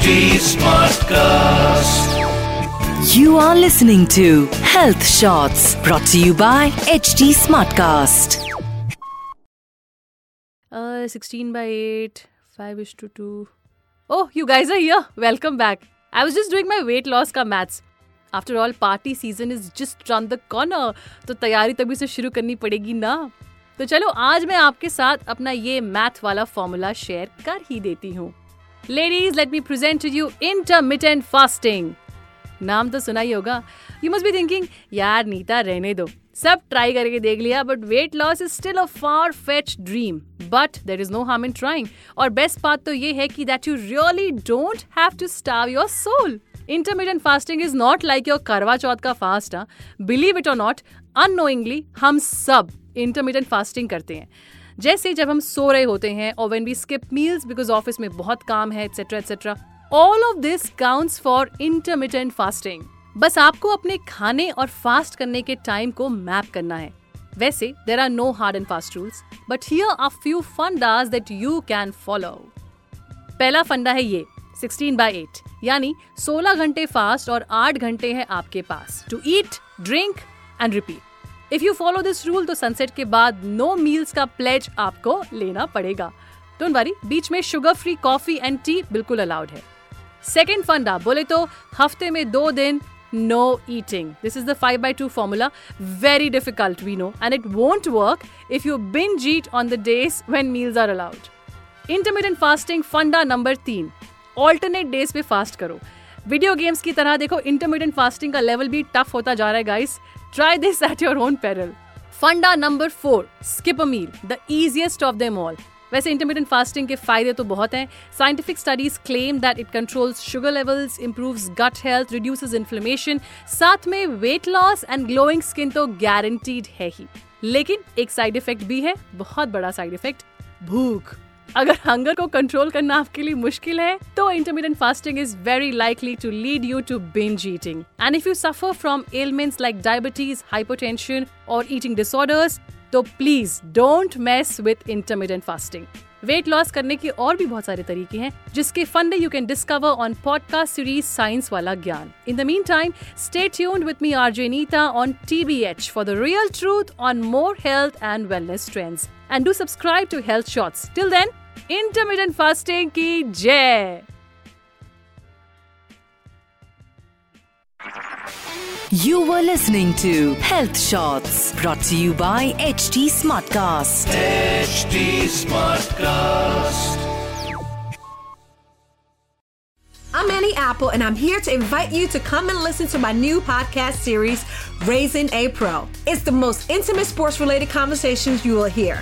HD Smartcast. You are listening to Health Shots brought to you by HD Smartcast. Uh, 16 by 8, 5 is to 2. Oh, you guys are here. Welcome back. I was just doing my weight loss का maths. After all, party season is just around the corner. तो तैयारी तभी से शुरू करनी पड़ेगी ना तो चलो आज मैं आपके साथ अपना ये मैथ वाला फॉर्मूला शेयर कर ही देती हूँ ladies let me present to you intermittent fasting नाम तो सुना ही होगा। यू मस्ट बी थिंकिंग यार, नीता, रहने दो। सब ट्राई करके देख लिया but weight loss is still a far fetch dream but there is no harm in trying और बेस्ट बात तो ये है कि that you really don't have to starve your soul intermittent fasting is not like your Karva Chauth का fast believe it और not annoyingly हम सब इंटरमीडियंट फास्टिंग करते हैं। जैसे जब हम सो रहे होते हैं और when we skip meals because office में बहुत काम है etcetera etcetera all of this counts for intermittent fasting बस आपको अपने खाने और फास्ट करने के टाइम को मैप करना है। वैसे there are no hard and fast rules but here are few fundas that you can follow पहला फंडा है ये 16 बाय 8 यानी 16 घंटे फास्ट और 8 घंटे हैं आपके पास। To eat drink and repeat if you follow this rule तो सनसेट के बाद नो मील्स का प्लेज आपको लेना पड़ेगा। डोंट वरी बीच में sugar free coffee and tea बिल्कुल अलाउड है। सेकेंड फंडा, बोले तो हफ़्ते में दो दिन no eating this is the five by two formula very difficult we know and it won't work if you binge eat on the days when meal are allowed intermittent fasting फंडा number तीन। Alternate days पे fast करो। Video games की तरह देखो intermittent fasting का level भी tough होता जा रहा है guys Try this at your own peril. फंडा number four skip a meal the easiest of them all वैसे इंटरमीडियंट फास्टिंग के फ़ायदे तो बहुत हैं। Scientific studies claim that it controls sugar levels improves gut health reduces inflammation साथ में weight loss and glowing skin तो गारंटीड है ही। लेकिन एक साइड इफ़ेक्ट भी है, बहुत बड़ा साइड इफ़ेक्ट भूख। अगर हंगर को कंट्रोल करना आपके लिए मुश्किल है तो intermittent fasting is very likely to lead you to binge eating and if you suffer from ailments like diabetes hypotension और ईटिंग डिसऑर्डर्स तो please don't mess with intermittent fasting weight loss करने के और भी बहुत सारे तरीके हैं, जिसके फंडे you can discover on podcast series science वाला ज्ञान. In the meantime stay tuned with me R J Neeta on TBH for the real truth on more health and wellness trends and do subscribe to health shorts till then इंटरमीडियंट fasting की जय You were listening to Health Shots brought to you by HT Smartcast. HD Smartcast. I'm Annie Apple, and I'm here to invite you to come and listen to my new podcast series, Raising a Pro. It's the most intimate sports related conversations you will hear.